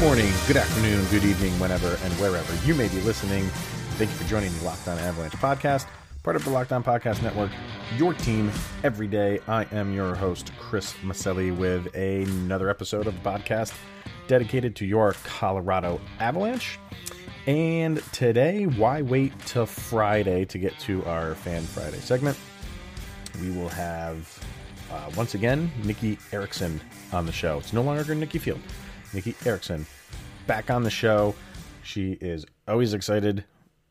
Good morning, good afternoon, good evening, whenever and wherever you may be listening. Thank you for joining the Locked On Avalanche podcast, part of the Locked On Podcast Network, your team every day. I am your host, Chris Maselli, with another episode of the podcast dedicated to your Colorado Avalanche. And today, why wait till Friday to get to our Fan Friday segment? We will have uh, once again Nicci Erickson on the show. It's no longer Nicci Field. Nicci Erickson back on the show. She is always excited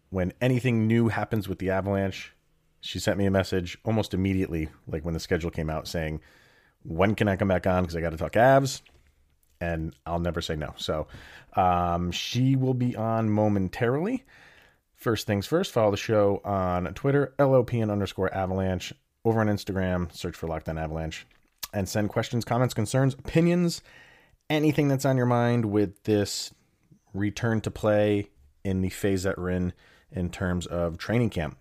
when anything new happens with the Avalanche. She sent me a message almost immediately, like when the schedule came out, saying, When can I come back on? Because I got to talk Avs. And I'll never say no. So um, she will be on momentarily. First things first, follow the show on Twitter, LOPN underscore avalanche. Over on Instagram, search for Locked On Avalanche and send questions, comments, concerns, opinions, anything that's on your mind with this return to play in the phase that we're in in terms of training camp.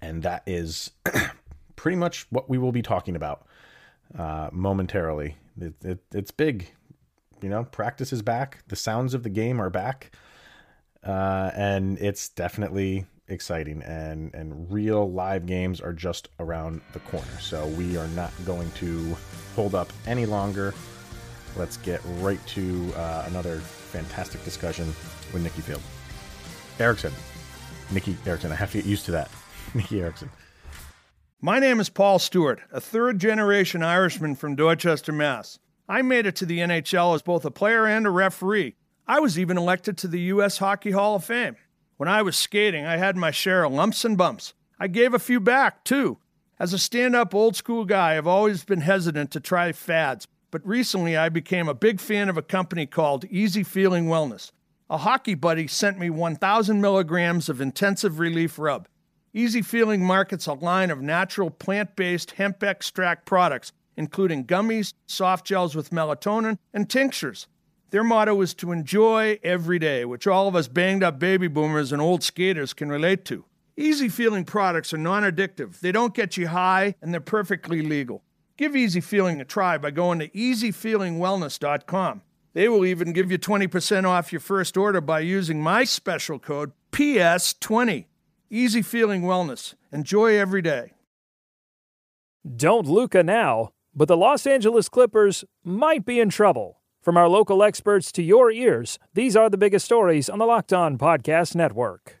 And that is pretty much what we will be talking about uh, momentarily. It, it, it's big. You know, practice is back. The sounds of the game are back. Uh, and it's definitely exciting and and real live games are just around the corner so we are not going to hold up any longer let's get right to uh, another fantastic discussion with nicci field erickson nicci erickson i have to get used to that nicci erickson My name is Paul Stewart, a third generation Irishman from Dorchester, Mass. I made it to the NHL as both a player and a referee. I was even elected to the U.S. Hockey Hall of Fame. When I was skating, I had my share of lumps and bumps. I gave a few back, too. As a stand up old school guy, I've always been hesitant to try fads, but recently I became a big fan of a company called Easy Feeling Wellness. A hockey buddy sent me 1,000 milligrams of intensive relief rub. Easy Feeling markets a line of natural plant based hemp extract products, including gummies, soft gels with melatonin, and tinctures. Their motto is to enjoy every day, which all of us banged up baby boomers and old skaters can relate to. Easy Feeling products are non addictive, they don't get you high, and they're perfectly legal. Give Easy Feeling a try by going to easyfeelingwellness.com. They will even give you 20% off your first order by using my special code PS20. Easy Feeling Wellness. Enjoy every day. Don't Luca now, but the Los Angeles Clippers might be in trouble. From our local experts to your ears, these are the biggest stories on the Locked On Podcast Network.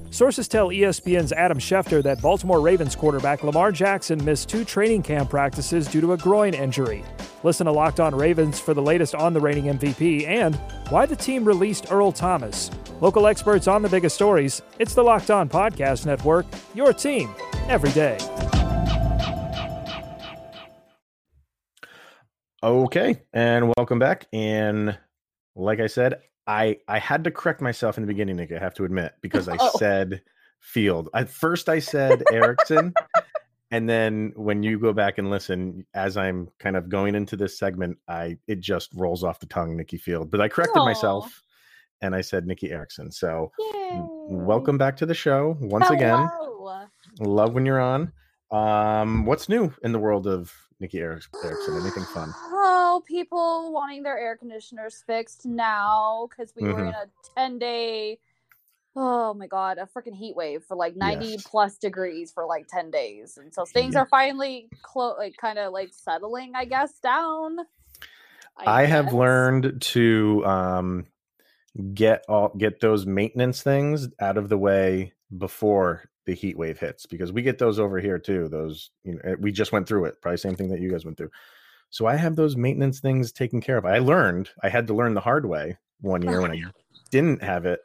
sources tell ESPN's Adam Schefter that Baltimore Ravens quarterback Lamar Jackson missed two training camp practices due to a groin injury. Listen to Locked On Ravens for the latest on the reigning MVP and why the team released Earl Thomas. Local experts on the biggest stories. It's the Locked On Podcast Network, your team every day. Okay, and welcome back. And like I said, I I had to correct myself in the beginning, Nick. I have to admit because I Oh. said Field. At first, I said Erickson, and then when you go back and listen, as I'm kind of going into this segment, I it just rolls off the tongue, Nicci Field. But I corrected Aw. myself, and I said Nicci Erickson. So Yay. welcome back to the show once again. Love when you're on. Um, what's new in the world of Nicci Eric- Erickson? Anything fun? People wanting their air conditioners fixed now because we were Mhm. in a 10 day, oh my God, a freaking heat wave for like 90 Yes. plus degrees for like 10 days. And so things Yeah. are finally like kind of like settling, I guess, down. I, have guess. learned to um, get all get those maintenance things out of the way before the heat wave hits because we get those over here too. Those you know we just went through it, probably same thing that you guys went through. So I have those maintenance things taken care of. I learned I had to learn the hard way one year when I didn't have it.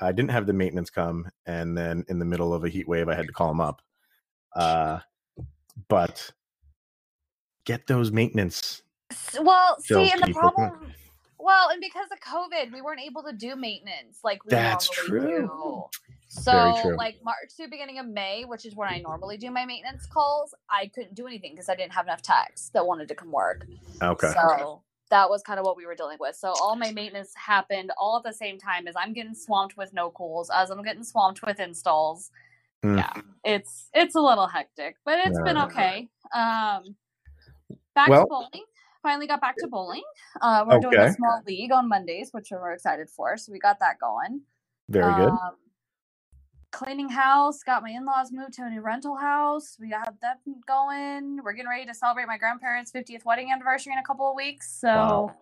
I didn't have the maintenance come, and then in the middle of a heat wave, I had to call them up. Uh, but get those maintenance Well, see, and the problem, well, and because of COVID, we weren't able to do maintenance like we That's true. do. So, true. like March to beginning of May, which is when I normally do my maintenance calls, I couldn't do anything because I didn't have enough techs that wanted to come work. Okay. So that was kind of what we were dealing with. So all my maintenance happened all at the same time as I'm getting swamped with no cools, as I'm getting swamped with installs. Mm. Yeah, it's it's a little hectic, but it's been okay. Um, back Well- to bowling. Finally got back to bowling. Uh, we're doing a small league on Mondays, which we're excited for. So we got that going. Very good. Um, cleaning house. Got my in-laws moved to a new rental house. We got that going. We're getting ready to celebrate my grandparents' 50th wedding anniversary in a couple of weeks. So, Wow.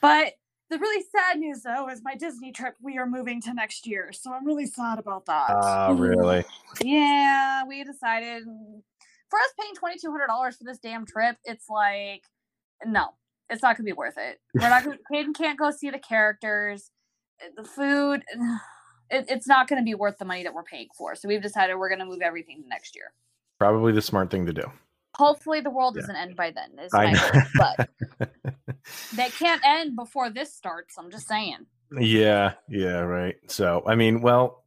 but the really sad news though is my Disney trip. We are moving to next year, so I'm really sad about that. Ah, really? Yeah, we decided for us paying twenty two hundred dollars for this damn trip. It's like, no, it's not gonna be worth it. We're not gonna. Caden can't go see the characters, uh, the food. It, it's not gonna be worth the money that we're paying for. So we've decided we're gonna move everything to next year. Probably the smart thing to do. Hopefully, the world Yeah. doesn't end by then. Is I know. but they can't end before this starts. I'm just saying. yeah, yeah, right. So, I mean, well,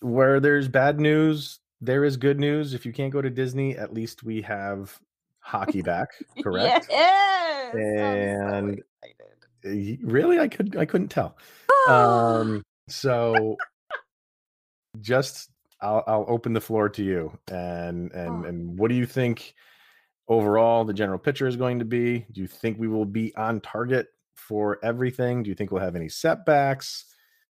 where there's bad news, there is good news. If you can't go to Disney, at least we have hockey back, correct? Yes. And- Y- Really, I could I couldn't tell. Um, so just I'll I'll open the floor to you and and Oh. and what do you think overall the general picture is going to be? Do you think we will be on target for everything? Do you think we'll have any setbacks?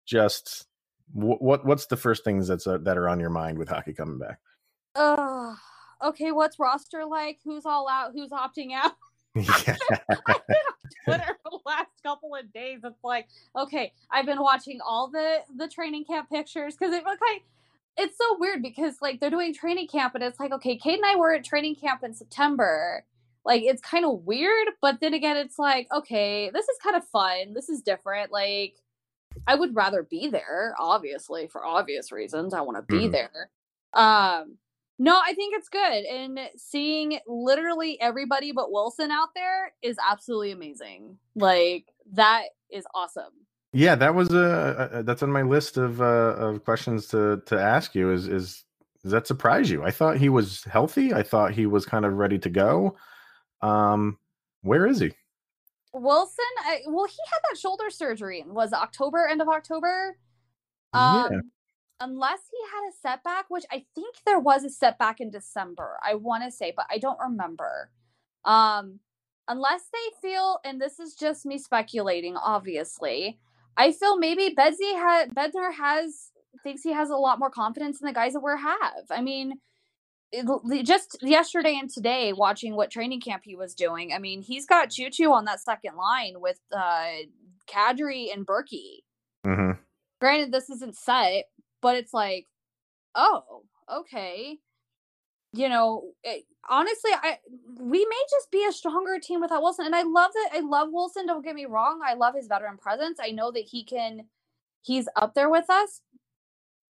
Just what what's the first things that's uh, that are on your mind with hockey coming back? Ugh. Okay, what's roster like? Who's all out? Who's opting out? yeah. I've been on Twitter for the last couple of days. It's like, okay, I've been watching all the the training camp pictures because it look like it's so weird because like they're doing training camp and it's like, okay, Kate and I were at training camp in September. Like it's kind of weird, but then again, it's like, okay, this is kind of fun. This is different. Like I would rather be there, obviously, for obvious reasons. I want to be Mhm. there. Um, no, I think it's good. And seeing literally everybody but Wilson out there is absolutely amazing. Like that is awesome. Yeah, that was a, a that's on my list of uh, of questions to to ask you. Is is does that surprise you? I thought he was healthy. I thought he was kind of ready to go. Um, where is he? Wilson, I, well, he had that shoulder surgery. Was October, end of October? Yeah. Unless he had a setback, which I think there was a setback in December. I want to say, but I don't remember. Um, unless they feel, and this is just me speculating, obviously. I feel maybe Betsy had Bednar has thinks he has a lot more confidence in the guys that we have. I mean, it- just yesterday and today, watching what training camp he was doing. I mean, he's got Choo Choo on that second line with uh Kadri and Berkey hmm granted this isn't set but it's like oh okay you know it, honestly i we may just be a stronger team without wilson and i love that i love wilson don't get me wrong i love his veteran presence i know that he can he's up there with us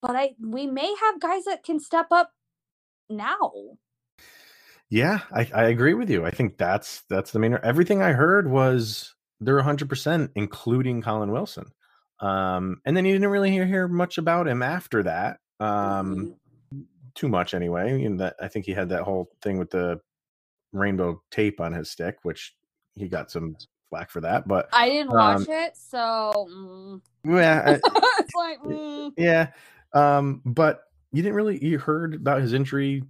but i we may have guys that can step up now Yeah, I, I agree with you. I think that's that's the main. Everything I heard was they're 100 percent, including Colin Wilson. Um, and then you didn't really hear, hear much about him after that. Um, too much anyway. You know, that I think he had that whole thing with the rainbow tape on his stick, which he got some flack for that. But i didn't watch Um, it so mm. yeah, I- it's like mm. yeah. Um, but you didn't really you heard about his injury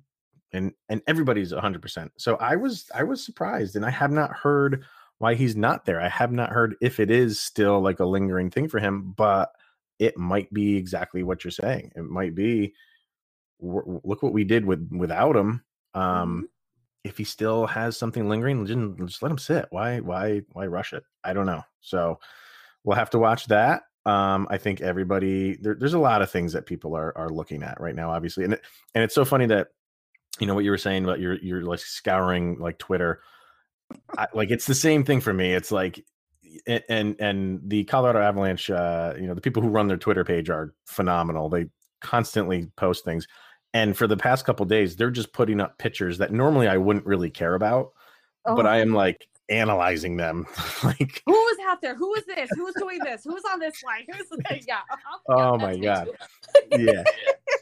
and and everybody's 100%. So I was I was surprised and I have not heard why he's not there. I have not heard if it is still like a lingering thing for him, but it might be exactly what you're saying. It might be w- look what we did with without him. Um if he still has something lingering, just, just let him sit. Why why why rush it? I don't know. So we'll have to watch that. Um, I think everybody there, there's a lot of things that people are are looking at right now, obviously, and it, and it's so funny that you know what you were saying about you're you're like scouring like Twitter. I, like it's the same thing for me. It's like and and the Colorado Avalanche, uh, you know, the people who run their Twitter page are phenomenal. They constantly post things, and for the past couple days, they're just putting up pictures that normally I wouldn't really care about, oh. but I am like analyzing them. like who was out there? Who was this? Who was doing this? Who was on this line? Who's? Yeah. Oh my god. yeah.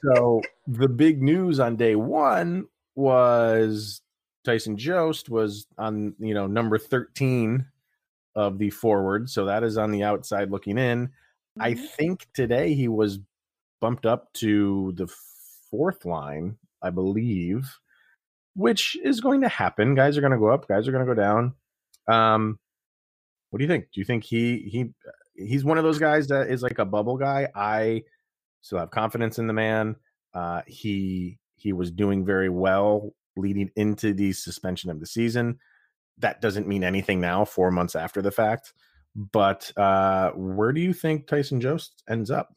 So the big news on day one was Tyson Jost was on you know number thirteen of the forward, so that is on the outside looking in. Mm-hmm. I think today he was bumped up to the fourth line, I believe, which is going to happen. Guys are going to go up, guys are going to go down. Um, what do you think? Do you think he he he's one of those guys that is like a bubble guy? I still have confidence in the man. Uh, he he was doing very well leading into the suspension of the season that doesn't mean anything now, four months after the fact. But uh, where do you think Tyson Jost ends up?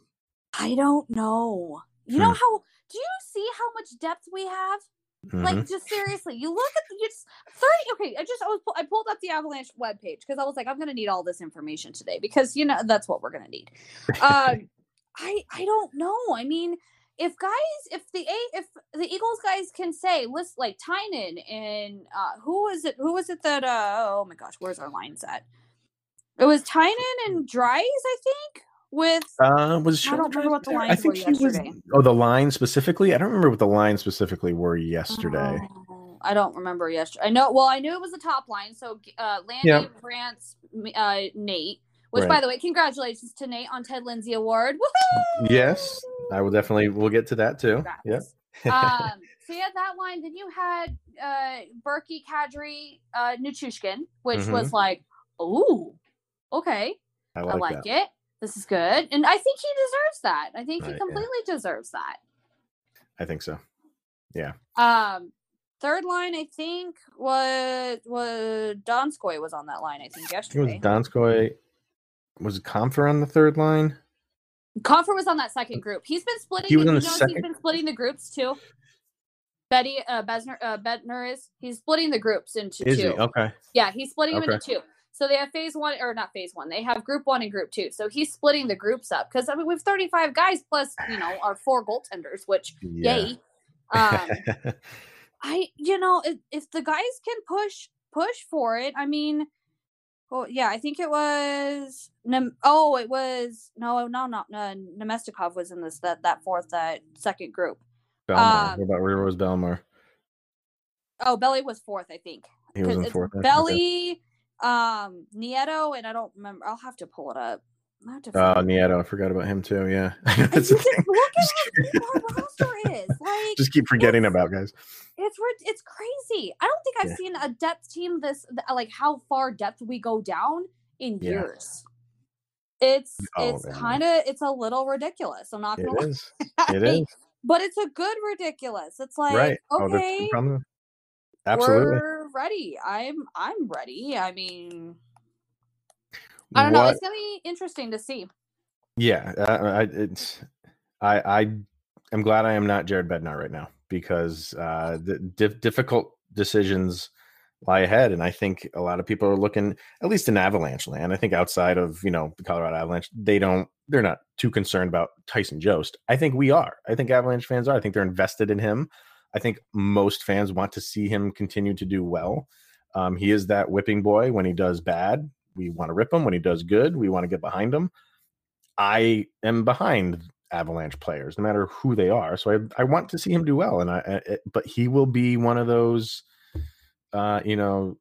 I don't know. You hmm. know how? Do you see how much depth we have? Mm-hmm. Like, just seriously, you look at the it's thirty. Okay, I just I was I pulled up the Avalanche webpage because I was like, I'm going to need all this information today because you know that's what we're going to need. Um, I I don't know. I mean, if guys, if the a if the Eagles guys can say, list like Tynan and uh, who was it? Who was it that? Uh, oh my gosh, where's our line set? It was Tynan and Dries, I think. With uh, was I don't remember what the lines I think were yesterday. Was, oh, the line specifically. I don't remember what the line specifically were yesterday. Oh, I don't remember yesterday. I know. Well, I knew it was the top line. So uh, Landy, yep. Brantz, uh, Nate. Which, right. by the way, congratulations to Nate on Ted Lindsay Award. Woo-hoo! Yes, I will definitely. We'll get to that too. Yeah. um, so you had that line. Then you had uh, Berkey, Kadri, uh, Nichushkin, which mm-hmm. was like, ooh, okay, I like, I like it. This is good, and I think he deserves that. I think right, he completely yeah. deserves that. I think so. Yeah. Um, third line, I think was was Donskoy was on that line. I think yesterday. It was Donskoy was Compher on the third line? Compher was on that second group. He's been splitting. He was on the second. He's been splitting the groups too. Betty uh, Besner uh, Bednar is he's splitting the groups into is two. He? Okay. Yeah, he's splitting okay. them into two. So they have phase one or not phase one. They have group one and group two. So he's splitting the groups up because I mean we've 35 guys plus you know our four goaltenders, which yeah. yay. Um, I you know if, if the guys can push push for it, I mean well, yeah, I think it was. Oh, it was no, no, no, no. Namestnikov was in this that that fourth that second group. Bellemare. Um, what about where was Bellemare? Oh, Belly was fourth, I think. He was in fourth. Belly, okay. um, Nieto, and I don't remember. I'll have to pull it up. Oh, Nieto, I forgot about him too. Yeah, That's the thing. look at how our roster is. Like, just keep forgetting about guys. It's it's crazy. I don't think I've yeah. seen a depth team this uh, like how far depth we go down in yeah. years. It's oh, it's kind of it's a little ridiculous. I'm not gonna. It is. It is. But it's a good ridiculous. It's like right. Oh, okay, oh, absolutely. We're ready. I'm I'm ready. I mean, I don't what, know. It's gonna be interesting to see. Yeah, uh, I, it's I I am glad I am not Jared Bednar right now because uh, the dif- difficult decisions lie ahead, and I think a lot of people are looking, at least in Avalanche land. I think outside of you know the Colorado Avalanche, they don't they're not too concerned about Tyson Jost. I think we are. I think Avalanche fans are. I think they're invested in him. I think most fans want to see him continue to do well. Um, he is that whipping boy when he does bad we want to rip him. When he does good, we want to get behind him. I am behind Avalanche players, no matter who they are. So I, I want to see him do well, and I, I but he will be one of those, uh, you know,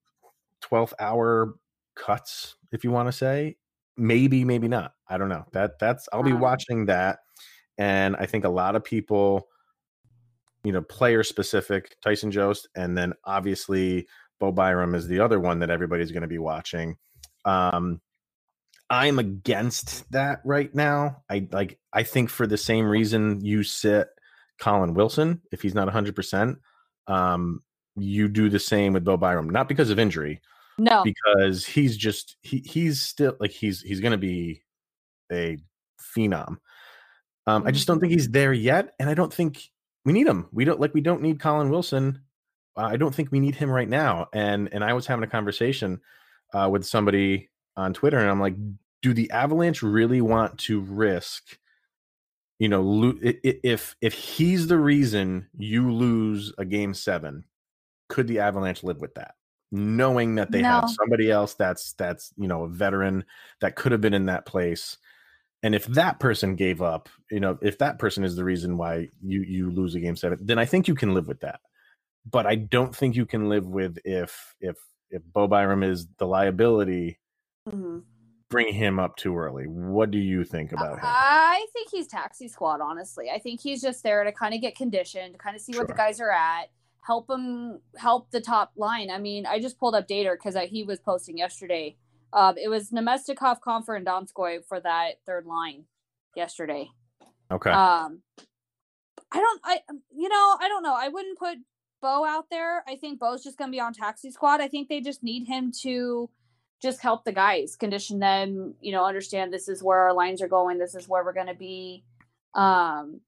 twelfth hour cuts, if you want to say. Maybe, maybe not. I don't know. That that's I'll be watching that, and I think a lot of people, you know, player specific, Tyson Jost, and then obviously Bo Byram is the other one that everybody's going to be watching. Um, I'm against that right now. I like I think for the same reason you sit Colin Wilson if he's not 100%. Um, you do the same with Bo Byram, not because of injury, No. because he's just he he's still like he's he's going to be a phenom. Um, I just don't think he's there yet, and I don't think we need him. We don't like we don't need Colin Wilson. Uh, I don't think we need him right now. And and I was having a conversation uh, with somebody on Twitter, and I'm like, do the Avalanche really want to risk? You know, lo- if if he's the reason you lose a game seven, could the Avalanche live with that? Knowing that they No. have somebody else that's that's you know a veteran that could have been in that place, and if that person gave up, you know, if that person is the reason why you you lose a game seven, then I think you can live with that. But I don't think you can live with if if if Bo Byram is the liability, Mhm. bring him up too early. What do you think about him? I think he's taxi squad, honestly. I think he's just there to kind of get conditioned, to kind of see where the guys are at, help him help the top line. I mean, I just pulled up data because he was posting yesterday. Um, it was Namestnikov, Compher, and Donskoy for that third line yesterday. Okay. Um, I don't, I, you know, I don't know. I wouldn't put Bo out there. I think Bo's just going to be on taxi squad. I think they just need him to just help the guys, condition them, you know, understand this is where our lines are going. This is where we're going to be. Um,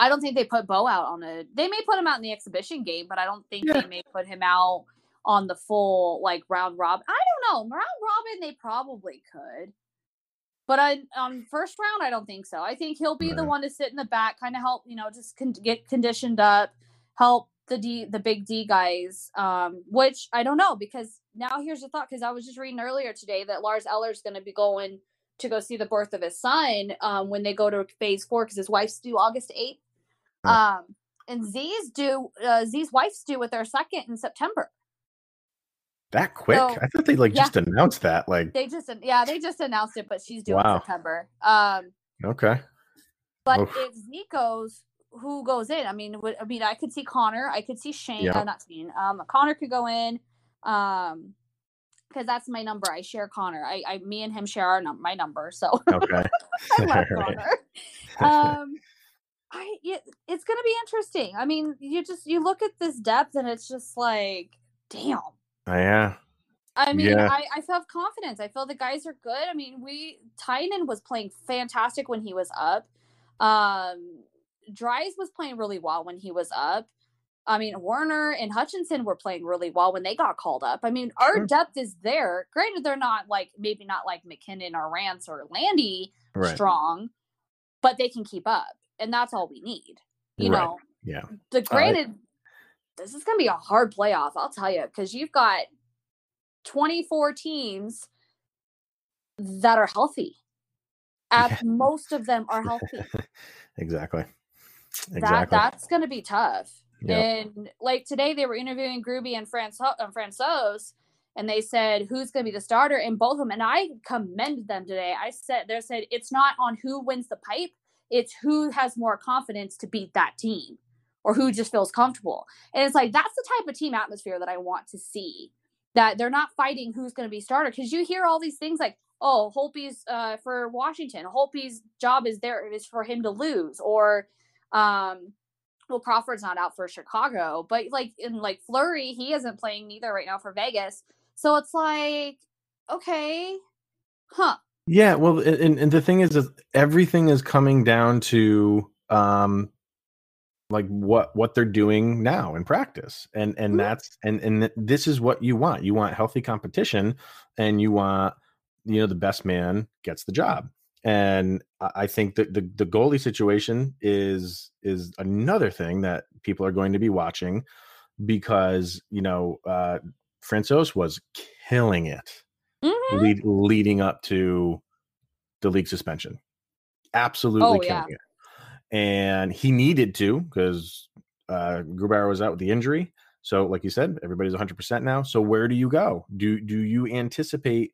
I don't think they put Bo out on a, they may put him out in the exhibition game, but I don't think Yeah. they may put him out on the full like round robin. I don't know. Round robin, they probably could. But I, on first round, I don't think so. I think he'll be the one to sit in the back, kind of help, you know, just con- get conditioned up, help the D, the big D guys. Um, which I don't know because now here's the thought because I was just reading earlier today that Lars Eller's going to be going to go see the birth of his son um, when they go to phase four because his wife's due August eighth. Huh. Um, and Z's due, uh, Z's wife's due with their second in September. that quick? so- I thought they like yeah. just announced that. Like, They just, yeah, they just announced it, but she's due Wow. in September. Um, okay. But Oof. if Zeke goes, who goes in? I mean, would- I mean, I could see Connor. I could see Shane. Yeah. Uh, not Shane. Um, Connor could go in. Um, because that's my number. I share Connor. I, I, me and him share our num- my number. So Okay. I love. Connor. Um, I it, it's gonna be interesting. I mean, you just you look at this depth and it's just like, damn. Oh, yeah. I mean, Yeah. I, I feel confidence. I feel the guys are good. I mean, we Tynan was playing fantastic when he was up. Um Dries was playing really well when he was up. I mean, Werner and Hutchinson were playing really well when they got called up. I mean, our Sure. depth is there. Granted, they're not like maybe not like MacKinnon or Rance or Landy Right. strong, but they can keep up, and that's all we need. You Right. know, Yeah. the granted, this is going to be a hard playoff, I'll tell you, because you've got 24 teams that are healthy. At Yeah. most of them are healthy. exactly. That that's going to be tough. Yep. And like today, they were interviewing Gruby and Franco- and Francouz, and they said who's going to be the starter, and both of them. And I commended them today. I said they said it's not on who wins the pipe; it's who has more confidence to beat that team, or who just feels comfortable. And it's like that's the type of team atmosphere that I want to see. That they're not fighting who's going to be starter because you hear all these things like, "Oh, Holtby's uh, for Washington. Holtby's job is there is for him to lose," or um well crawford's not out for chicago but like in like fleury he isn't playing neither right now for vegas so it's like okay huh Yeah, well, and, and the thing is, is everything is coming down to um, like what what they're doing now in practice, and and Mhm. that's and and this is what you want. You want healthy competition, and you want you know the best man gets the job. And I think that the the goalie situation is is another thing that people are going to be watching because you know uh, Francouz was killing it Mhm. lead, leading up to the league suspension. Absolutely Oh, killing yeah. it. And he needed to because uh, Grubauer was out with the injury. So, like you said, everybody's 100% now. So, where do you go? Do do you anticipate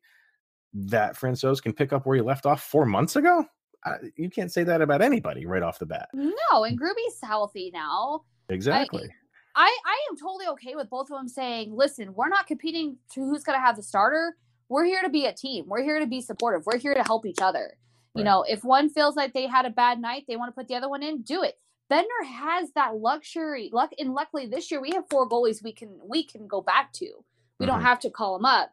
that Francouz can pick up where he left off four months ago? Uh, you can't say that about anybody right off the bat. no and Gruby's healthy now Exactly. I, I am totally okay with both of them saying, listen, we're not competing to who's going to have the starter. We're here to be a team. We're here to be supportive. We're here to help each other. You know, if one feels like they had a bad night, they want to put the other one in, do it. Bender has that luxury. Luck and luckily this year we have four goalies we can we can go back to. We don't Mhm. have to call them up.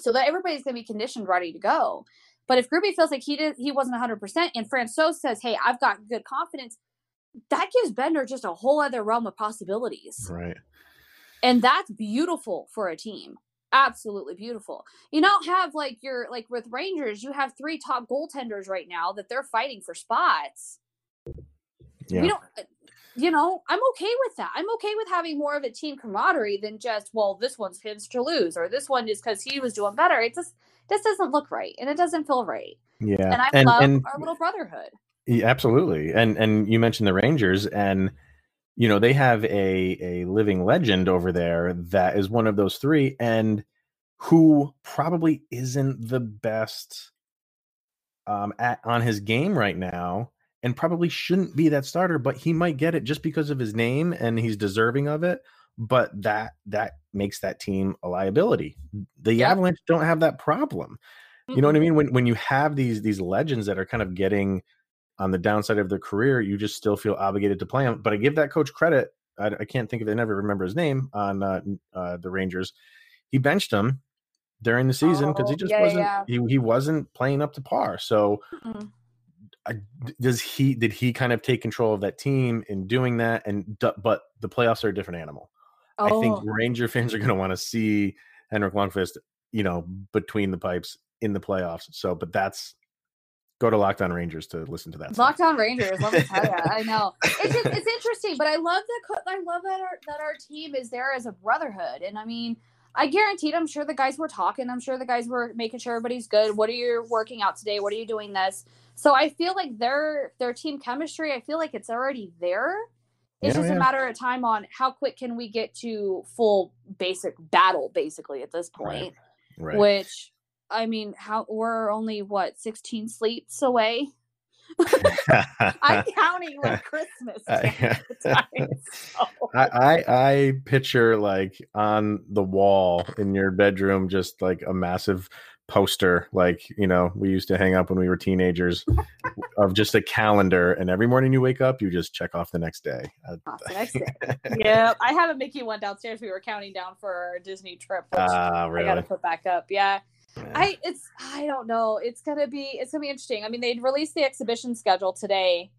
So that everybody's gonna be conditioned ready to go. But if Gruby feels like he did he wasn't 100 percent and Francouz says, Hey, I've got good confidence, that gives Bender just a whole other realm of possibilities. Right. And that's beautiful for a team. Absolutely beautiful. You don't have like your like with Rangers, you have three top goaltenders right now that they're fighting for spots. Yeah. We don't you know, I'm okay with that. I'm okay with having more of a team camaraderie than just, well, this one's his to lose, or this one is because he was doing better. It just this doesn't look right and it doesn't feel right. yeah. And I and, love and our little brotherhood. Yeah, absolutely. And and you mentioned the Rangers and you know, they have a a living legend over there that is one of those three and who probably isn't the best um at on his game right now and probably shouldn't be that starter, but he might get it just because of his name and he's deserving of it. But that that makes that team a liability. The Yep. Avalanche don't have that problem. You know what I mean? When when you have these these legends that are kind of getting on the downside of their career, you just still feel obligated to play them. But I give that coach credit. I, I can't think of it. I never remember his name on uh, uh, the Rangers. He benched him during the season because he Oh, just yeah, yeah, wasn't yeah. he, he wasn't playing up to par. So Mhm. Does he did he kind of take control of that team in doing that? And but the playoffs are a different animal. I think Oh, Ranger fans are going to want to see Henrik Lundqvist, you know, between the pipes in the playoffs. So, but that's go to Locked On Rangers to listen to that. stuff. Locked On Rangers, let me tell you, I know it's just, it's interesting, but I love that I love that our that our team is there as a brotherhood, and I mean, I guaranteed, I'm sure the guys were talking, I'm sure the guys were making sure everybody's good. What are you working out today? What are you doing this? So I feel like their their team chemistry, I feel like it's already there. It's Yeah, just yeah. a matter of time on how quick can we get to full basic battle, basically at this point. Right. Which I mean, how we're only what 16 sleeps away. I'm counting like Christmas I- time. So. I, I I picture like on the wall in your bedroom, just like a massive poster, like you know we used to hang up when we were teenagers, of just a calendar, and every morning you wake up, you just check off the next day. Uh, Off the next day. Yep, I have a Mickey one downstairs. We were counting down for our Disney trip, which Ah, I got to put back up. Yeah, Yeah. I it's I don't know. It's gonna be it's gonna be interesting. I mean, they'd released the exhibition schedule today,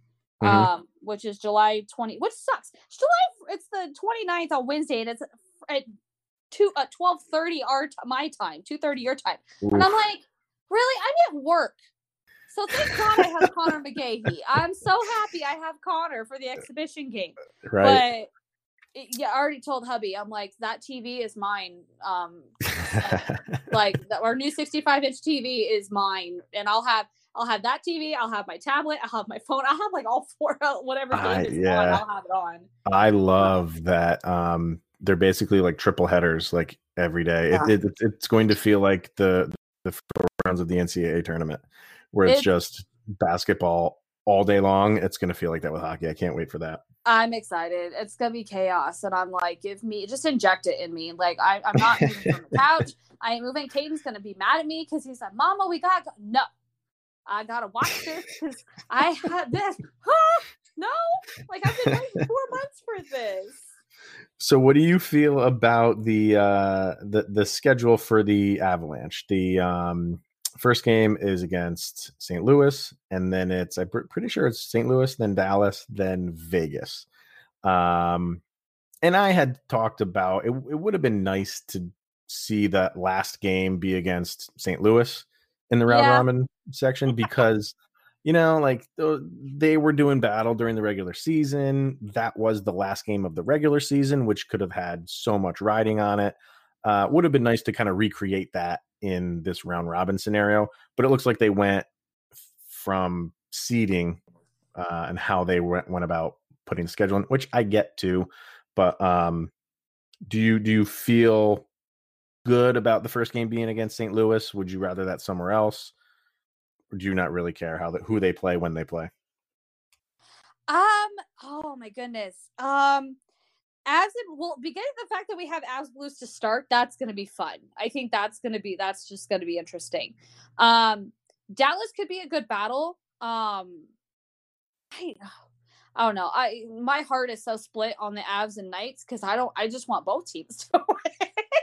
Mhm. um, which is July 20, which sucks. July it's the 29th on Wednesday, and it's at two uh, 12:30 our t- my time, 2:30 your time. And I'm like, really? I'm at work. So thank God I have Connor McGahey. I'm so happy I have Connor for the exhibition game. right. But it, yeah, I already told hubby, I'm like, that TV is mine. Um, like the, our new 65 inch TV is mine, and I'll have I'll have that TV. I'll have my tablet. I'll have my phone. I'll have like all four whatever game I- is on. yeah. I'll have it on. I love that. Um, they're basically like triple headers, like every day. Yeah. It, it, it's going to feel like the the four rounds of the NCAA tournament, where it's It- just basketball all day long. It's going to feel like that with hockey. I can't wait for that. I'm excited. It's gonna be chaos, and I'm like, give me just inject it in me. Like I, I'm not moving from the couch. I ain't moving. Caden's gonna be mad at me because he's like, "Mama, we got to no." I gotta watch this because I had this. Huh? No, like I've been waiting four months for this. So, what do you feel about the uh, the the schedule for the Avalanche? The um, first game is against St. Louis, and then it's I'm pretty sure it's St. Louis, then Dallas, then Vegas. Um, and I had talked about it. It would have been nice to see that last game be against St. Louis in the round Yeah. robin section because you know, like they were doing battle during the regular season. That was the last game of the regular season, which could have had so much riding on it. Uh, would have been nice to kind of recreate that in this round robin scenario, but it looks like they went from seeding uh, and how they went, went about putting the schedule in, which I get to. But um, do you do you feel good about the first game being against St. Louis? Would you rather that somewhere else? Do you not really care how the, who they play when they play? Um. Oh my goodness. Um. As it well, beginning the fact that we have Avs Blues to start, that's going to be fun. I think that's going to be that's just going to be interesting. Um, Dallas could be a good battle. Um, I I don't know. I my heart is so split on the Avs and Knights because I don't. I just want both teams.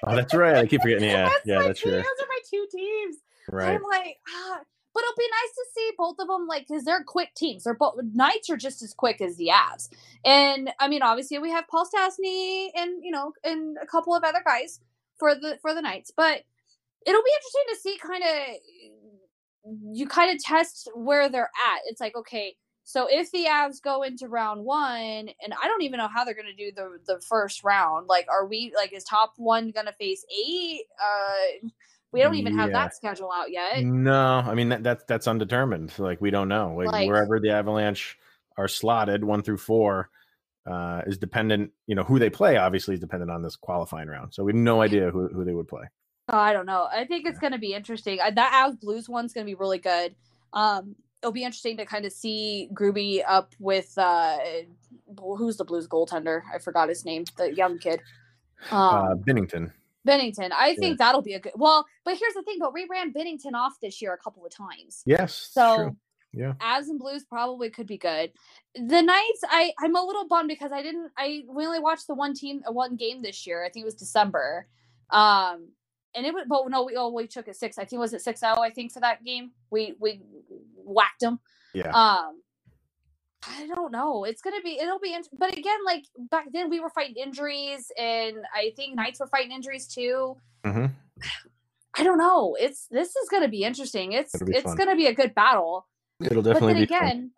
Oh, that's right. I keep forgetting. Yeah, that's yeah, that's true. Those are my two teams. Right. I'm like, ah. But it'll be nice to see both of them, like, because they're quick teams. They're both Knights are just as quick as the Avs, and I mean, obviously, we have Paul Stastny and you know, and a couple of other guys for the for the Knights, but it'll be interesting to see kind of you kind of test where they're at. It's like, okay, so if the Avs go into round one, and I don't even know how they're going to do the the first round. Like, are we like is top one going to face eight? Uh, we don't even have that schedule out yet. No, I mean that, that's that's undetermined. Like we don't know. Like, Like- wherever the Avalanche are slotted, one through four, uh, is dependent. You know who they play. Obviously, is dependent on this qualifying round. So we have no idea who, who they would play. Oh, I don't know. I think it's going to be interesting. Uh, That Avs Blues one's going to be really good. Um, it'll be interesting to kind of see Gruby up with uh, who's the Blues goaltender? I forgot his name. The young kid. Um, uh, Binnington. Binnington. I think that'll be a good. Well, but here's the thing. But we ran Binnington off this year a couple of times. Yes. So true. Yeah. As and Blues probably could be good. The Knights, I I'm a little bummed because I didn't. I we only watched the one team, uh, one game this year. I think it was December. Um, and it was, but no, we oh we took it six. I think was it six zero. I think for that game we we whacked them. Yeah. Um, I don't know. It's gonna be. It'll be. int- But again, like back then, we were fighting injuries, and I think Knights were fighting injuries too. hmm I don't know. It's this is gonna be interesting. It's be it's fun. gonna be a good battle It'll but definitely then be fun. again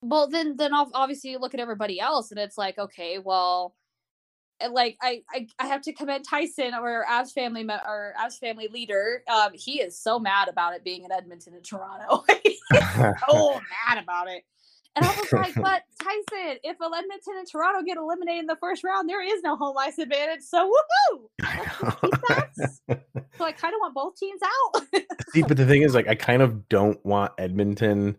well then then ob- obviously you look at everybody else and it's like okay well and, like I, I i have to commend tyson or avs family or avs family leader um he is so mad about it being in edmonton and toronto so mad about it and i was like but tyson if edmonton and toronto get eliminated in the first round there is no home ice advantage so woohoo! So i kind of want both teams out. See, but the thing is, like, I kind of don't want Edmonton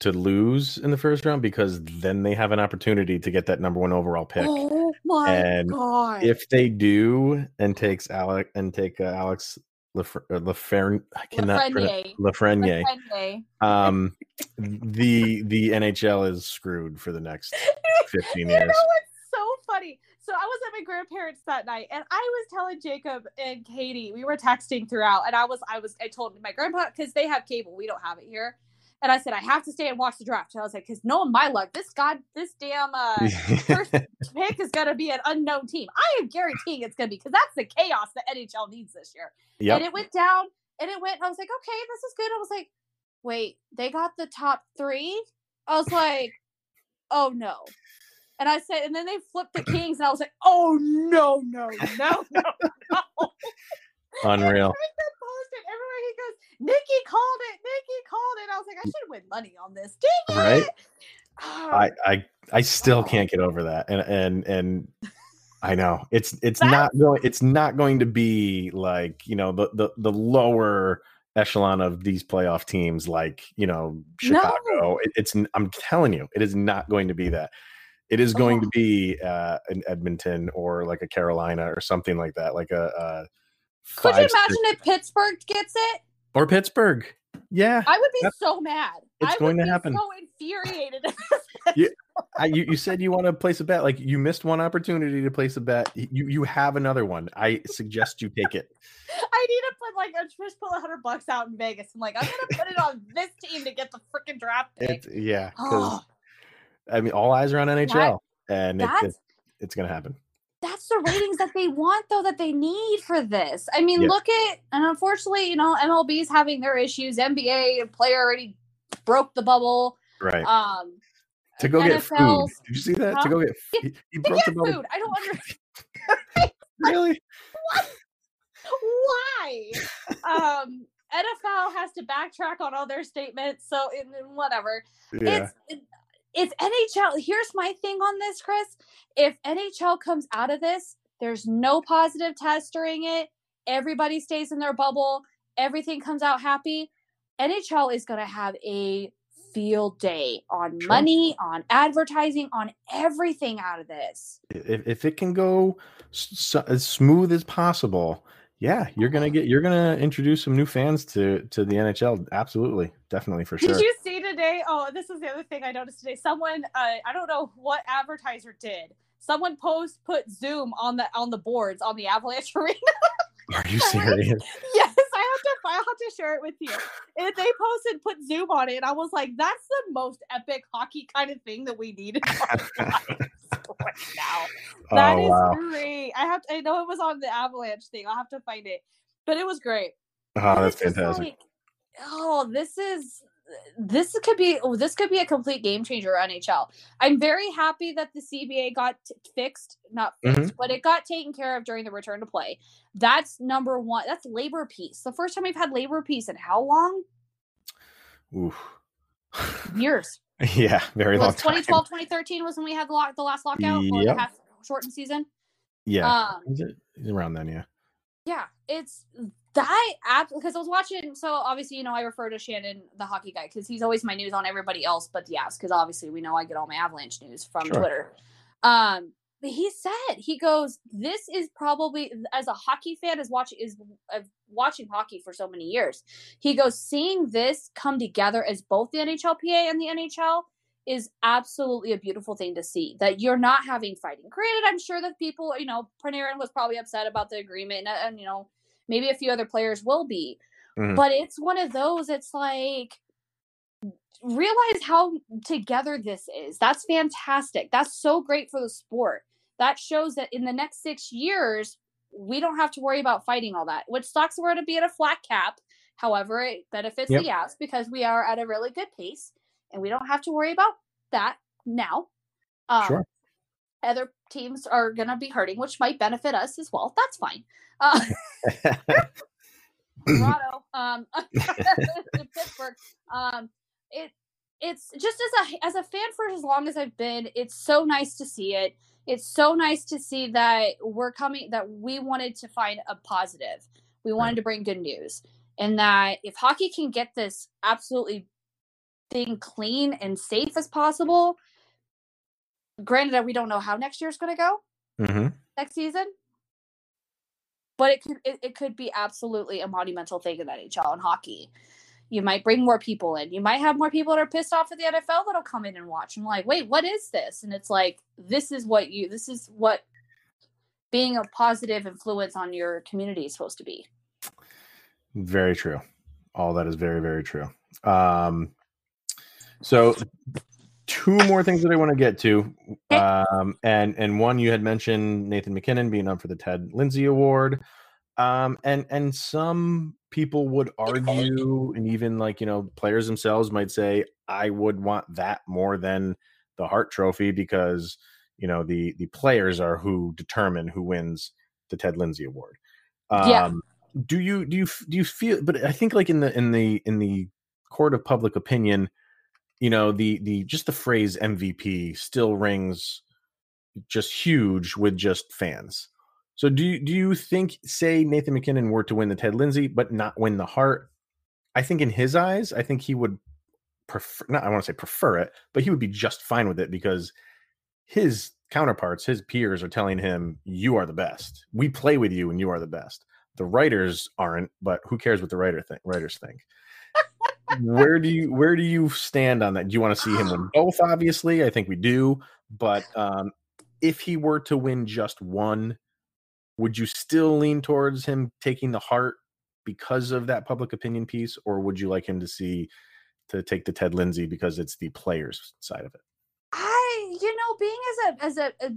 to lose in the first round because then they have an opportunity to get that number one overall pick. oh my And god. If they do and takes Alec and take uh, Alex Lafre- uh, I cannot. Lafreniere. Lafreniere. Um, the the NHL is screwed for the next fifteen years. You know what's so funny? So I was at my grandparents that night, and I was telling Jacob and Katie, we were texting throughout, and I was, I was, I told my grandpa because they have cable, we don't have it here, and I said I have to stay and watch the draft. And I was like, because knowing my luck, this god, this damn uh, first pick is gonna be an unknown team. I am guaranteeing it's gonna be because that's the chaos that NHL needs this year. yep. And it went down and it went, I was like, okay, this is good. I was like, wait, they got the top three? I was like, oh no. And I said, and then they flipped the Kings, and I was like, oh no, no, no, no, no. Unreal. Franklin posted everywhere he goes, Nicci called it, Nicci called it. I was like, I should win money on this. Dang it. Right? I, I I still can't get over that, and and and I know it's it's That's- not going it's not going to be like you know the the the lower echelon of these playoff teams like you know No. Chicago. It, it's I'm telling you, it is not going to be that. It is going to Oh. be uh, an Edmonton or like a Carolina or something like that, like a. a Could you imagine six- if Pittsburgh gets it? Or Pittsburgh? Yeah, I would be That's- so mad. it's I would going to be happen. So infuriated. I, you, you said you want to place a bet. Like you missed one opportunity to place a bet. You you have another one. I suggest you take it. I need to put like a just pull a hundred bucks out in Vegas. I'm like, I'm gonna put it on this team to get the freaking draft pick. It, yeah, because I mean, all eyes are on NHL, and it, it, it's gonna happen. That's the ratings that they want though that they need for this. I mean, Yeah. look at and unfortunately, you know, MLB's having their issues. NBA player already broke the bubble. Right. Um to go get food. Did you see that? Huh? To go get he, he to broke get the bubble. food. I don't understand Really? what why. um NFL has to backtrack on all their statements, so and whatever. Yeah. It's it- if NHL. Here's my thing on this, Chris. If NHL comes out of this, there's no positive test during it. Everybody stays in their bubble. Everything comes out happy. NHL is going to have a field day on Sure. money, on advertising, on everything out of this. If if it can go as smooth as possible, yeah, you're gonna get you're gonna introduce some new fans to to the NHL. Absolutely, definitely for sure. Did you see today oh, this is the other thing I noticed today. Someone, uh, I don't know what advertiser did. Someone post put Zoom on the on the boards on the Avalanche arena. Are you serious? yes, I have to. I have to share it with you. And they posted put Zoom on it, and I was like, "That's the most epic hockey kind of thing that we need in our lives right now." That Oh, is wow. great. I have. To, I know it was on the Avalanche thing. I'll have to find it, but it was great. Oh, And that's fantastic. like, oh, this is this could be oh, this could be a complete game changer NHL. I'm very happy that the CBA got t- fixed, not fixed, Mm-hmm. but it got taken care of during the return to play. That's number one. That's labor peace. The first time we've had labor peace in how long? Oof. Years. yeah, very long was time. 2012, 2013 was when we had the, lock, the last lockout or the half shortened season. Yeah, Um, Is it- is around then. Yeah. Yeah, it's that app because I was watching. So obviously, you know, I refer to Shannon, the hockey guy, because he's always my news on everybody else but the apps. Because obviously, we know I get all my Avalanche news from Sure. Twitter. Um, but he said he goes, "This is probably as a hockey fan is watching is of watching hockey for so many years." He goes, seeing this come together as both the NHLPA and the NHL is absolutely a beautiful thing to see that you're not having fighting. Granted, I'm sure that people, you know, Panarin was probably upset about the agreement, and, and you know, maybe a few other players will be, Mhm. but it's one of those. It's like realize how together this is. That's fantastic. That's so great for the sport. That shows that in the next six years, we don't have to worry about fighting all that. Which sucks, we're to be at a flat cap. However, it benefits Yep. the Avs because we are at a really good pace, and we don't have to worry about that now. Um, Sure. Other teams are going to be hurting, which might benefit us as well. That's fine. Uh, Toronto, um, Pittsburgh. Um, it it's just as a as a fan for as long as I've been, it's so nice to see it. It's so nice to see that we're coming that we wanted to find a positive. We wanted to bring good news. And that if hockey can get this absolutely thing clean and safe as possible, granted that we don't know how next year's gonna go hmm next season. But it could it, it could be absolutely a monumental thing in that NHL and hockey. You might bring more people in. You might have more people that are pissed off at the NFL that'll come in and watch. I'm like, wait, what is this? And it's like, this is what you this is what being a positive influence on your community is supposed to be. Very true. All that is very, very true. Um, so two more things that I want to get to. Okay. Um, and and one you had mentioned Nathan MacKinnon being up for the Ted Lindsay Award. Um, and and some people would argue, and even like you know, players themselves might say, I would want that more than the Hart Trophy because you know the the players are who determine who wins the Ted Lindsay Award. Um, Yeah. Do you do you do you feel? But I think like in the in the in the court of public opinion, you know the the just the phrase MVP still rings just huge with just fans. So do you do you think say Nathan MacKinnon were to win the Ted Lindsay but not win the Hart? I think in his eyes, I think he would prefer not I want to say prefer it, but he would be just fine with it because his counterparts, his peers are telling him you are the best. We play with you and you are the best. The writers aren't, but who cares what the writer think writers think? Where do you where do you stand on that? Do you want to see him win both? Obviously, I think we do. But um, if he were to win just one, would you still lean towards him taking the Hart because of that public opinion piece, or would you like him to see to take the Ted Lindsay because it's the players side of it? I, you know, being as a as a, a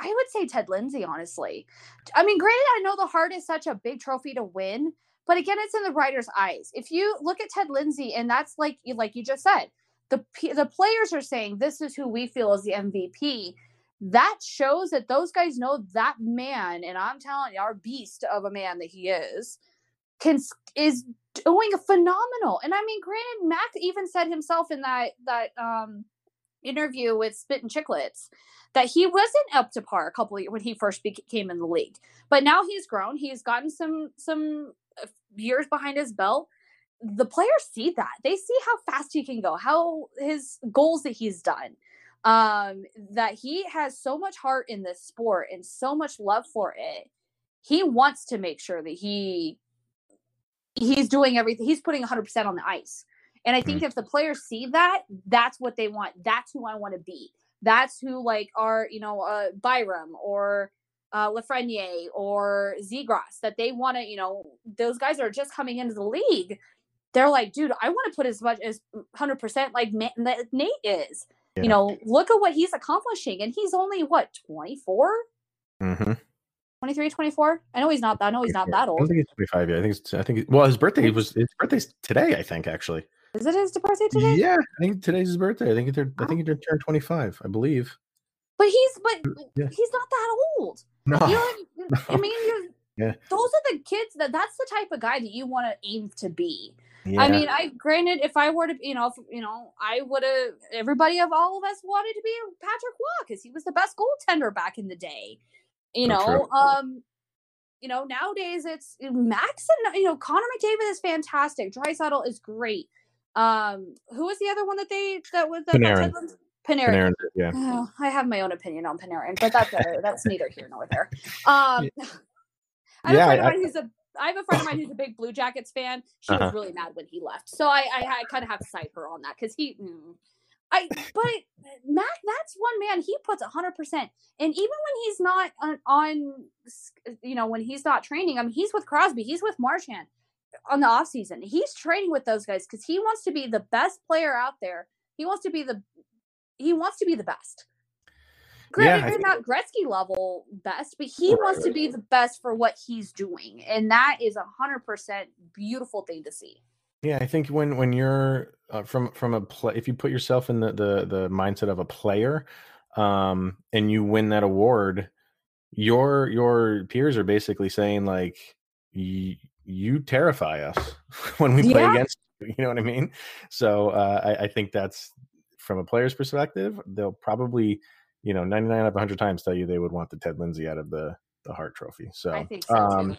I would say Ted Lindsay, honestly. I mean, granted, I know the Hart is such a big trophy to win, but again, it's in the writer's eyes. If you look at Ted Lindsay, and that's like you like you just said, the the players are saying this is who we feel is the MVP. That shows that those guys know that man, and I'm telling you, our beast of a man that he is, can is doing phenomenal. And I mean, granted, Mac even said himself in that that um interview with Spit and Chicklets that he wasn't up to par a couple of when he first became in the league. But now he's grown. He's gotten some some years behind his belt. The players see that. They see how fast he can go, how his goals that he's done. Um, that he has so much heart in this sport and so much love for it. He wants to make sure that he he's doing everything. He's putting 100% on the ice. And I think if the players see that, that's what they want. That's who I want to be. That's who like are, you know, uh Byram or uh Lafreniere or Zegras that they want to, you know, those guys are just coming into the league. They're like, dude, I want to put as much as 100% like Ma- Nate is. Yeah. You know, look at what he's accomplishing. And he's only what, 24? Mm-hmm. 23, 24? I know he's not I know he's not that old. I don't think he's 25 yet. I think it's, I think, well, his birthday was, his birthday's today, I think, actually. Is it his birthday today? Yeah. I think today's his birthday. I think he turned, I think he turned 25, I believe. But he's but Yeah. he's not that old. No. You know, I mean, Yeah. those are the kids that that's the type of guy that you want to aim to be. Yeah. I mean, I granted, if I were to, you know, if, you know, I would have. Everybody of all of us wanted to be Patrick Roy because he was the best goaltender back in the day. You know, true. um, you know, nowadays it's Max and you know Connor McDavid is fantastic. Draisaitl is great. Um, who was the other one that they that was that Panarin. Panarin. Panarin, yeah. Oh, I have my own opinion on Panarin, but that's that's neither here nor there. Um, I have Yeah, a friend of I- mine who's a I have a friend of mine who's a big Blue Jackets fan. She Uh-huh. was really mad when he left, so I I, I kind of have to side her on that because he. mm, I but Mac, that's one man. He puts hundred percent, and even when he's not on, on, you know, when he's not training, I mean, he's with Crosby, he's with Marchand on the off season. He's training with those guys because he wants to be the best player out there. He wants to be the he wants to be the best. Granted, think- not Gretzky level best, but he wants to be the best for what he's doing, and that is a hundred percent beautiful thing to see. Yeah, I think when when you're uh, from from a play, if you put yourself in the the the mindset of a player, um, and you win that award, your your peers are basically saying like, "Y- "You terrify us when we play Yeah. against." You You know what I mean? So uh, I, I think that's from a player's perspective. They'll probably, you know, ninety nine out of hundred times tell you they would want the Ted Lindsay out of the the Hart Trophy. So I think so um,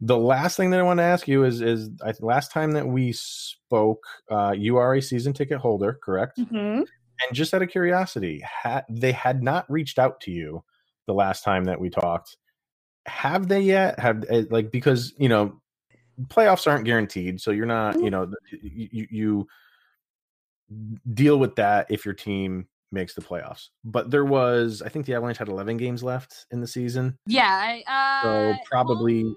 the last thing that I want to ask you is is I, last time that we spoke, uh, you are a season ticket holder, correct? Mhm. And just out of curiosity, had they had not reached out to you the last time that we talked? Have they yet? Have uh, like because you know playoffs aren't guaranteed, so you're not you know you, you, you deal with that if your team makes the playoffs. But there was, I think the Avalanche had 11 games left in the season. Yeah, I, uh, So probably- well,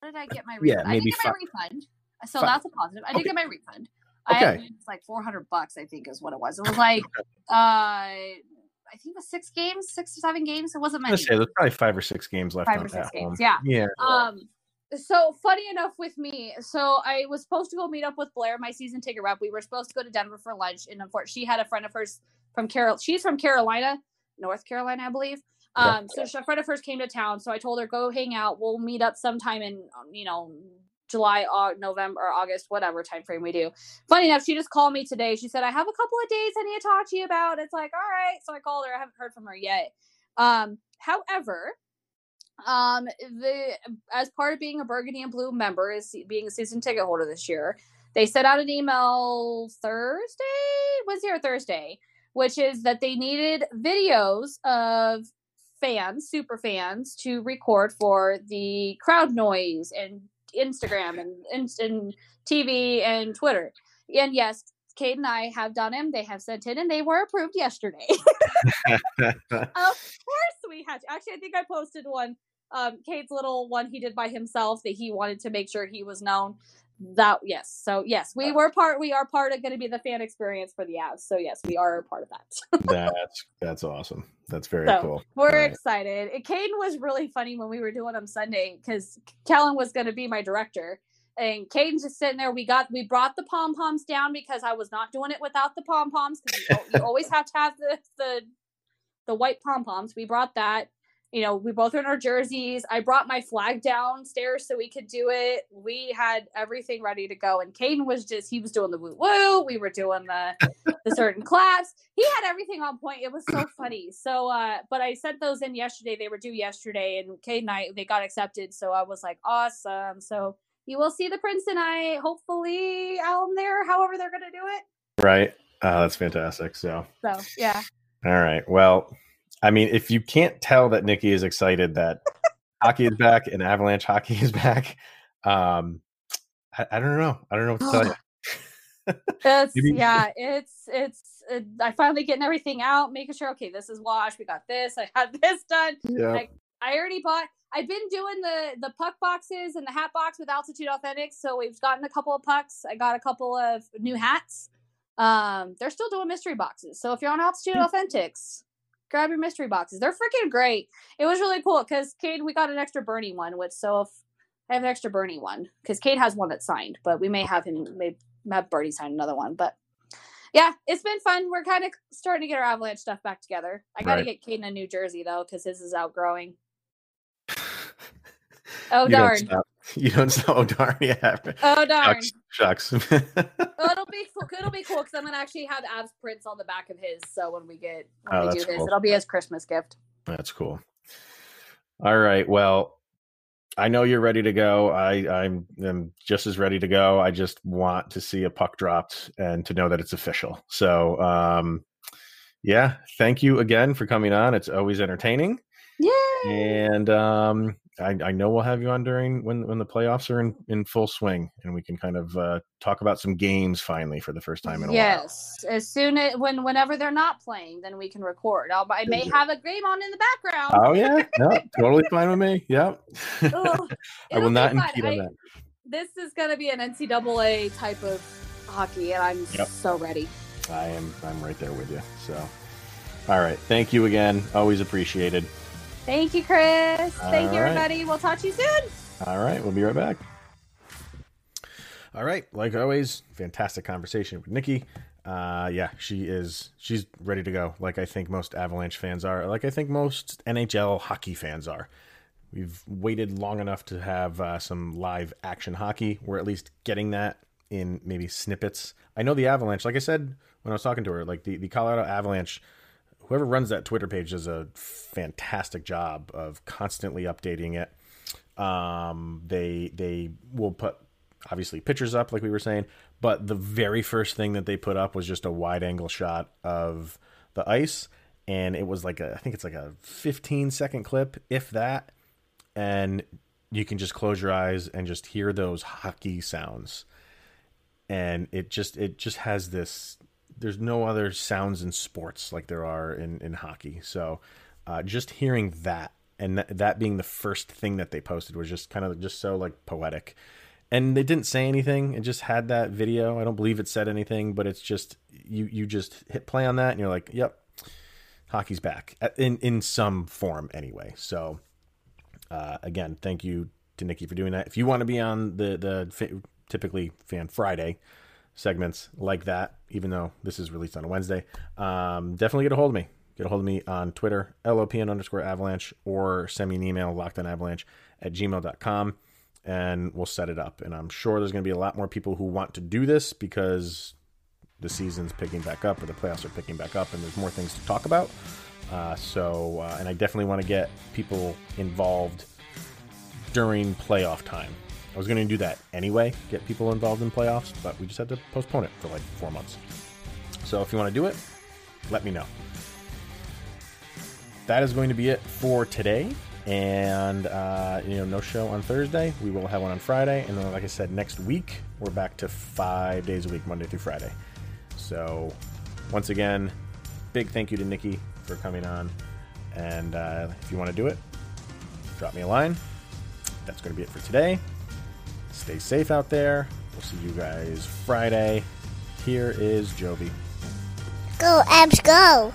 What did I get my Yeah, refund? I maybe did get my refund, so fi- that's a positive. I did get my refund. I Okay. had it was like four hundred bucks, I think, is what it was. It was like, uh, I think it was six games, six to seven games. It wasn't many. Let's say there's probably five or six games left Five on or six games, home. yeah. Yeah. Um, so funny enough with me, so I was supposed to go meet up with Blair, my season ticket rep. We were supposed to go to Denver for lunch, and unfortunately, she had a friend of hers from Carol. She's from Carolina, North Carolina, I believe. Um, so she- a friend of hers came to town, so I told her go hang out. We'll meet up sometime in you know July, Au- November, or August, whatever time frame we do. Funny enough, she just called me today. She said I have a couple of days I need to talk to you about. It's like all right, so I called her. I haven't heard from her yet. Um, however, um, the as part of being a Burgundy and Blue member is being a season ticket holder this year. They sent out an email Thursday, Wednesday or Thursday, which is that they needed videos of fans, super fans, to record for the crowd noise and Instagram and and TV and Twitter. And yes, Kate and I have done them. They have sent in, and they were approved yesterday. of course we had to. Actually, I think I posted one. Um, Kate's little one he did by himself that he wanted to make sure he was known. That yes, so yes, we were part. We are part of going to be the fan experience for the Avs. So yes, we are a part of that. that's that's awesome. That's very So, cool. We're All right. excited. And Caden was really funny when we were doing them Sunday because Kellen was going to be my director. And Caden's just sitting there. We got we brought the pom poms down because I was not doing it without the pom poms because you, you always have to have the the the white pom poms. We brought that. You know, we both are in our jerseys. I brought my flag downstairs so we could do it. We had everything ready to go. And Caden was just he was doing the woo woo. We were doing the the certain claps. He had everything on point. It was so funny. So, uh, but I sent those in yesterday. They were due yesterday, and Kate and I they got accepted. So I was like, awesome. So you will see the Prince and I hopefully out there, however they're gonna do it. Right. Oh, that's fantastic. So, So yeah, all right. Well, I mean, if you can't tell that Nicci is excited that hockey is back and Avalanche hockey is back, um, I, I don't know. I don't know what to tell you. It's yeah, it's it's it, I finally getting everything out, making sure okay, this is washed, we got this, I had this done. Yeah. Like I already bought. I've been doing the the puck boxes and the hat box with Altitude Authentics, so we've gotten a couple of pucks. I got a couple of new hats. Um, they're still doing mystery boxes, so if you're on Altitude Authentics, grab your mystery boxes. They're freaking great. It was really cool because Cade, we got an extra Bernie one, which so if I have an extra Bernie one because Cade has one that's signed, but we may have him may have Bernie sign another one, but. Yeah, it's been fun. We're kind of starting to get our Avalanche stuff back together. I got to Right. get Caden a new jersey though, because his is outgrowing. Oh you darn! Don't. You don't stop. Oh darn! Yeah. Oh darn! Shucks. Shucks. It'll be cool. It'll be cool because I'm gonna actually have abs prints on the back of his. So when we get when Oh, we do this, cool. it'll be his Christmas gift. That's cool. All right. Well, I know you're ready to go. I, I'm am just as ready to go. I just want to see a puck dropped and to know that it's official. So, um, yeah, thank you again for coming on. It's always entertaining, Yeah. and um, I, I know we'll have you on during when when the playoffs are in, in full swing, and we can kind of uh, talk about some games finally for the first time in a while. Yes, as soon as when whenever they're not playing, then we can record. I'll, I may have a game on in the background. Oh yeah, no, totally fine with me. Yep. I will not impede on that. This is gonna be an NCAA type of hockey, and I'm Yep. so ready. I am I'm right there with you. So all right. Thank you again. Always appreciated. Thank you, Chris. Thank All you, right. everybody. We'll talk to you soon. All right, we'll be right back. All right, like always, fantastic conversation with Nicci. Uh, yeah, she is. She's ready to go. Like I think most Avalanche fans are. Like I think most NHL hockey fans are. We've waited long enough to have uh, some live action hockey. We're at least getting that in maybe snippets. I know the Avalanche. Like I said when I was talking to her, like the the Colorado Avalanche whoever runs that Twitter page does a fantastic job of constantly updating it. Um, they they will put obviously pictures up like we were saying, but the very first thing that they put up was just a wide angle shot of the ice, and it was like a I think it's like a 15 second clip, if that, and you can just close your eyes and just hear those hockey sounds and it just it just has this there's no other sounds in sports like there are in in hockey. So uh, just hearing that and that, that being the first thing that they posted was just kind of just so like poetic. And they didn't say anything. It just had that video. I don't believe it said anything but it's just you you just hit play on that and you're like yep hockey's back Uh, in in some form anyway. So uh, again, thank you to Nicci for doing that. If you want to be on the the typically Fan Friday segments like that, even though this is released on a Wednesday, um, definitely get a hold of me. Get a hold of me on Twitter, LOPN underscore avalanche, or send me an email, lockedonavalanche at gmail.com, and we'll set it up. And I'm sure there's going to be a lot more people who want to do this because the season's picking back up or the playoffs are picking back up and there's more things to talk about. Uh, so, uh, and I definitely want to get people involved during playoff time. I was going to do that anyway, get people involved in playoffs, but we just had to postpone it for like four months. So if you want to do it, let me know. That is going to be it for today. And, uh, you know, no show on Thursday. We will have one on Friday. And then, like I said, next week, we're back to five days a week, Monday through Friday. So, once again, big thank you to Nicci for coming on. And uh, if you want to do it, drop me a line. That's going to be it for today. Stay safe out there. We'll see you guys Friday. Here is Jovi. Go, Avs, go.